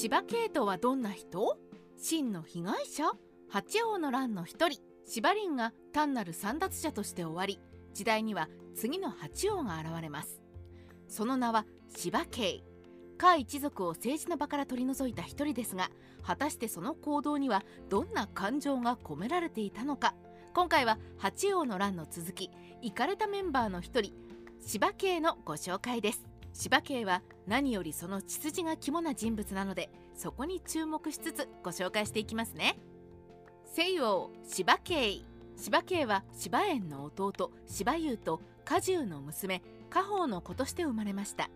芝慶とはどんな人？真の被害者？八王の乱の一人。芝林が単なる散奪者として終わり時代には次の八王が現れます。その名は芝慶カ一族を政治の場から取り除いた一人ですが果たしてその行動にはどんな感情が込められていたのか。今回は八王の乱の続きイかれたメンバーの一人芝慶のご紹介です。芝慶は何よりその血筋が肝な人物なのでそこに注目しつつご紹介していきますね。西王芝慶芝慶は芝園の弟芝優と果汁の娘家宝の子として生まれました。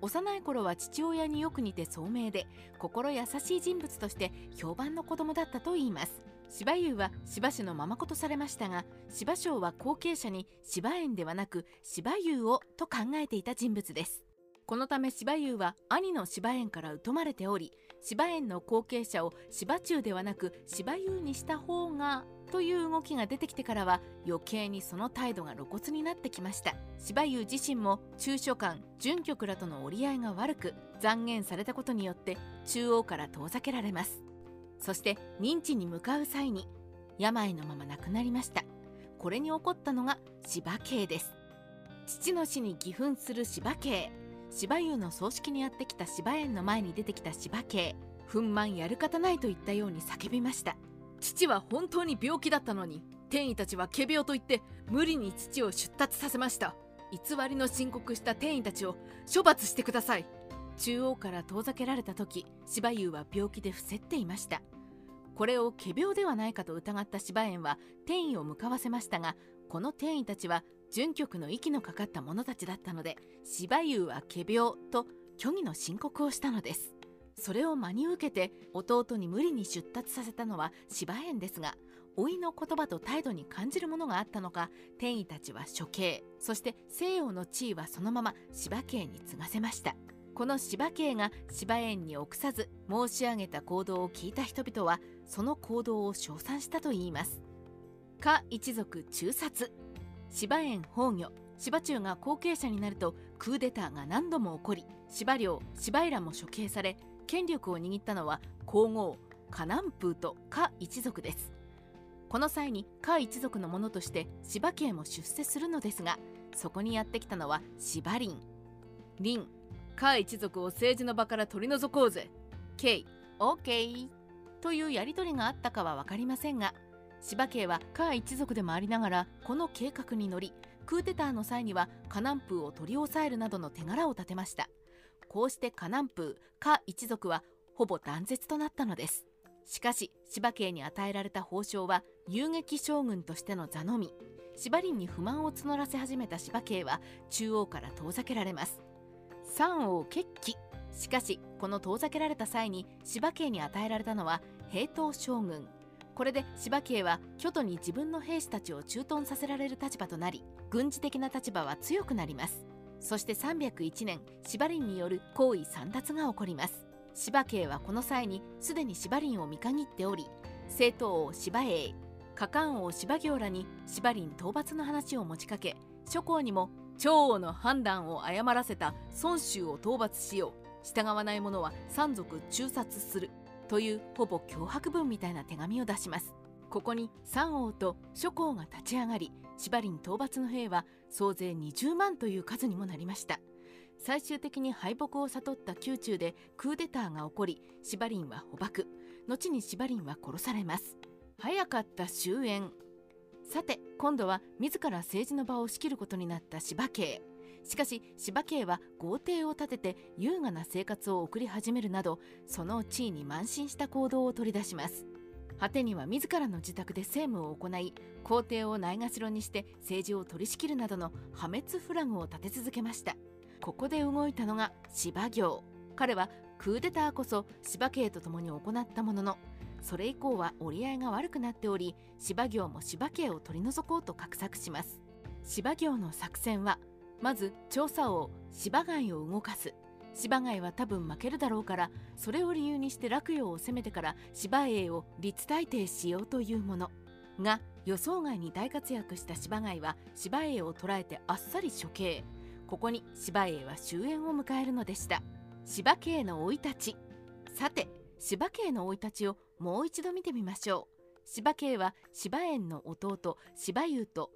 幼い頃は父親によく似て聡明で心優しい人物として評判の子供だったといいます。芝優は芝氏のままことされましたが芝生は後継者に芝園ではなく芝優をと考えていた人物です。このため芝優は兄の芝園から疎まれており芝園の後継者を芝中ではなく芝優にした方がという動きが出てきてからは余計にその態度が露骨になってきました。芝優自身も中書官準局らとの折り合いが悪く残言されたことによって中央から遠ざけられます。そして認知に向かう際に病のまま亡くなりました。これに起こったのが芝慶です。父の死に義憤する芝慶芝優の葬式にやってきた芝園の前に出てきた芝慶憤懣やる方ないといったように叫びました。父は本当に病気だったのに。天意たちは仮病と言って無理に父を出立させました。偽りの申告した天意たちを処罰してください。中央から遠ざけられた時芝優は病気で伏せっていました。これを仮病ではないかと疑った芝園は天意を向かわせましたがこの天意たちは準局の息のかかった者たちだったので芝優は仮病と虚偽の申告をしたのです。それを真に受けて弟に無理に出立させたのは芝園ですが老いの言葉と態度に感じるものがあったのか天意たちは処刑そして西洋の地位はそのまま芝家に継がせました。この芝家が芝園に臆さず申し上げた行動を聞いた人々はその行動を称賛したといいます。家一族中殺。芝園崩御芝中が後継者になるとクーデターが何度も起こり芝領芝居らも処刑され権力を握ったのは皇后河南風と家一族です。この際に家一族の者として芝家も出世するのですがそこにやってきたのは芝林林家一族を政治の場から取り除こうぜ。K OK というやり取りがあったかは分かりませんが芝家は家一族でもありながらこの計画に乗りクーデターの際には河南風を取り押さえるなどの手柄を立てました。こうして河南風家一族はほぼ断絶となったのです。しかし芝家に与えられた褒章は遊撃将軍としての座のみ。芝林に不満を募らせ始めた芝家は中央から遠ざけられます。三王決起。しかしこの遠ざけられた際に芝家に与えられたのは平等将軍。これで芝家は京都に自分の兵士たちを駐屯させられる立場となり軍事的な立場は強くなります。そして301年芝林による皇位簒奪が起こります。芝家はこの際にすでに芝林を見限っており政党王芝英加冠王芝行らに芝林討伐の話を持ちかけ諸侯にも長王の判断を誤らせた孫州を討伐しよう。従わない者は三族中殺する。というほぼ脅迫文みたいな手紙を出します。ここに三王と諸侯が立ち上がり芝林討伐の兵は総勢20万という数にもなりました。最終的に敗北を悟った宮中でクーデターが起こり芝林は捕獲後に芝林は殺されます。早かった終焉。さて今度は自ら政治の場を仕切ることになった芝家しかし芝家は豪邸を建てて優雅な生活を送り始めるなどその地位に慢心した行動を取り出します。果てには自らの自宅で政務を行い皇帝をないがしろにして政治を取り仕切るなどの破滅フラグを立て続けました。ここで動いたのが芝行。彼はクーデターこそ芝家と共に行ったもののそれ以降は折り合いが悪くなっており芝行も芝家を取り除こうと画策します。芝行の作戦はまず調査王芝貝を動かす。芝貝は多分負けるだろうからそれを理由にして洛陽を攻めてから芝栄を立大帝しようというもの。が予想外に大活躍した芝貝は芝栄を捕らえてあっさり処刑。ここに芝栄は終焉を迎えるのでした。芝家の生い立ち。さて柴家の生い立ちをもう一度見てみましょう。柴家は柴園の弟柴優と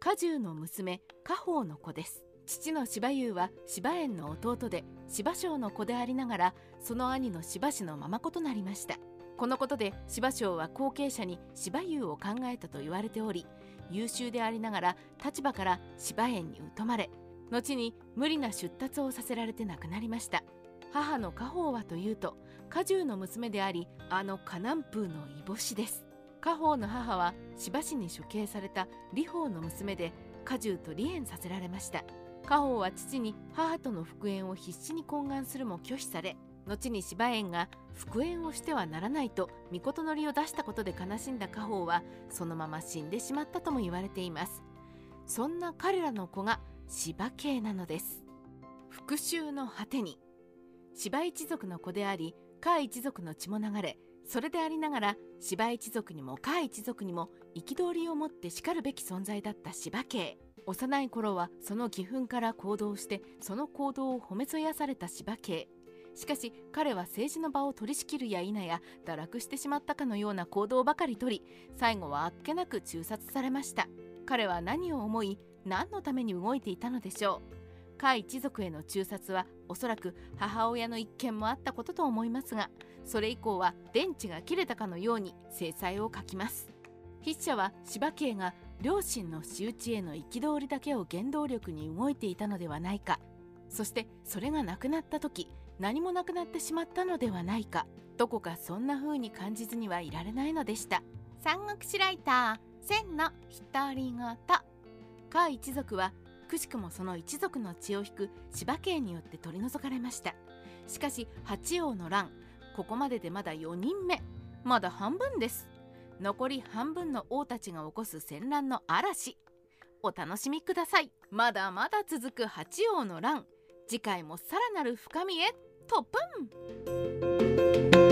家中の娘家宝の子です。父の柴優は柴園の弟で柴将の子でありながらその兄の柴氏のまま子となりました。このことで柴将は後継者に柴優を考えたと言われており優秀でありながら立場から柴園に疎まれ後に無理な出立をさせられて亡くなりました。母の家宝はというと家中の娘でありあの河南風の異母子です。家宝の母は芝市に処刑された李宝の娘で家中と離縁させられました。家宝は父に母との復縁を必死に懇願するも拒否され後に芝園が復縁をしてはならないと御事のりを出したことで悲しんだ家宝はそのまま死んでしまったとも言われています。そんな彼らの子が芝家なのです。復讐の果てに芝一族の子であり甲一族の血も流れそれでありながら芝一族にも甲一族にも憤りを持ってしかるべき存在だった芝家幼い頃はその義憤から行動してその行動を褒めそやされた芝家しかし彼は政治の場を取り仕切るや否や堕落してしまったかのような行動ばかりとり最後はあっけなく中殺されました。彼は何を思い何のために動いていたのでしょう。甲一族への中殺はおそらく母親の一件もあったことと思いますがそれ以降は電池が切れたかのように制裁を書きます。筆者は柴家が両親の仕打ちへの憤りだけを原動力に動いていたのではないか。そしてそれがなくなった時何もなくなってしまったのではないか。どこかそんな風に感じずにはいられないのでした。三国志ライター千の独り言甲一族はくしくもその一族の血を引く柴家によって取り除かれました。しかし八王の乱ここまででまだ4人目。まだ半分です残り半分の王たちが起こす戦乱の嵐。お楽しみください。まだまだ続く八王の乱。次回もさらなる深みへ。トップン